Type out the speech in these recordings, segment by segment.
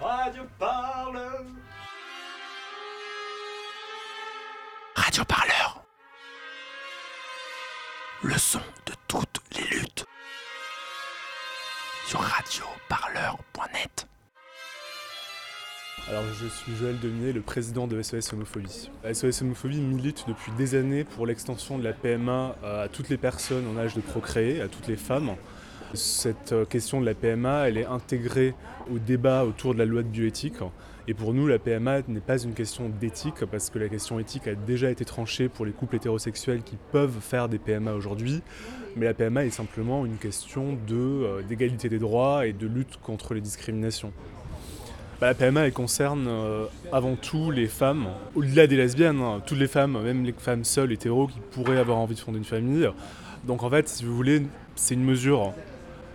Radio Parleur. Radio Parleur. Le son de toutes les luttes. Sur radioparleur.net. Alors je suis Joël Demier, le président de SOS Homophobie. SOS Homophobie milite depuis des années pour l'extension de la PMA à toutes les personnes en âge de procréer, à toutes les femmes. Cette euh, question de la PMA, elle est intégrée au débat autour de la loi de bioéthique. Et pour nous, la PMA n'est pas une question d'éthique, parce que la question éthique a déjà été tranchée pour les couples hétérosexuels qui peuvent faire des PMA aujourd'hui. Mais la PMA est simplement une question euh, d'égalité des droits et de lutte contre les discriminations. Bah, la PMA, elle concerne euh, avant tout les femmes, au-delà des lesbiennes, hein, toutes les femmes, même les femmes seules, hétéros, qui pourraient avoir envie de fonder une famille. Donc en fait, si vous voulez, c'est une mesure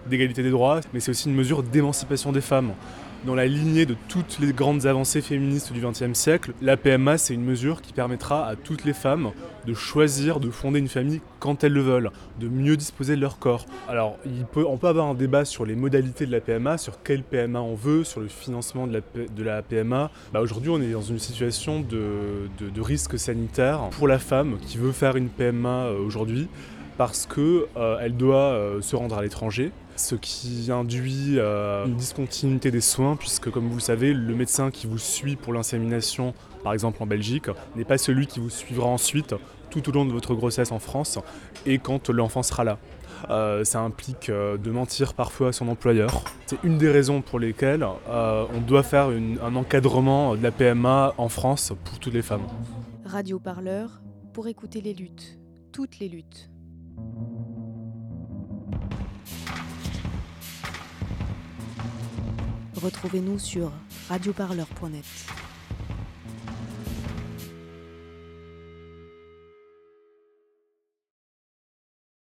d'égalité des droits, mais c'est aussi une mesure d'émancipation des femmes. Dans la lignée de toutes les grandes avancées féministes du XXe siècle, la PMA, c'est une mesure qui permettra à toutes les femmes de choisir de fonder une famille quand elles le veulent, de mieux disposer de leur corps. Alors, on peut avoir un débat sur les modalités de la PMA, sur quelle PMA on veut, sur le financement de la, PMA. Bah, aujourd'hui, on est dans une situation de, de risque sanitaire pour la femme qui veut faire une PMA euh, aujourd'hui parce qu'elle euh, doit euh, se rendre à l'étranger, ce qui induit euh, une discontinuité des soins, puisque comme vous le savez, le médecin qui vous suit pour l'insémination, par exemple en Belgique, n'est pas celui qui vous suivra ensuite tout au long de votre grossesse en France et quand l'enfant sera là. ça implique de mentir parfois à son employeur. C'est une des raisons pour lesquelles on doit faire un encadrement de la PMA en France pour toutes les femmes. Radio Parleur pour écouter les luttes, toutes les luttes. Retrouvez-nous sur radioparleur.net.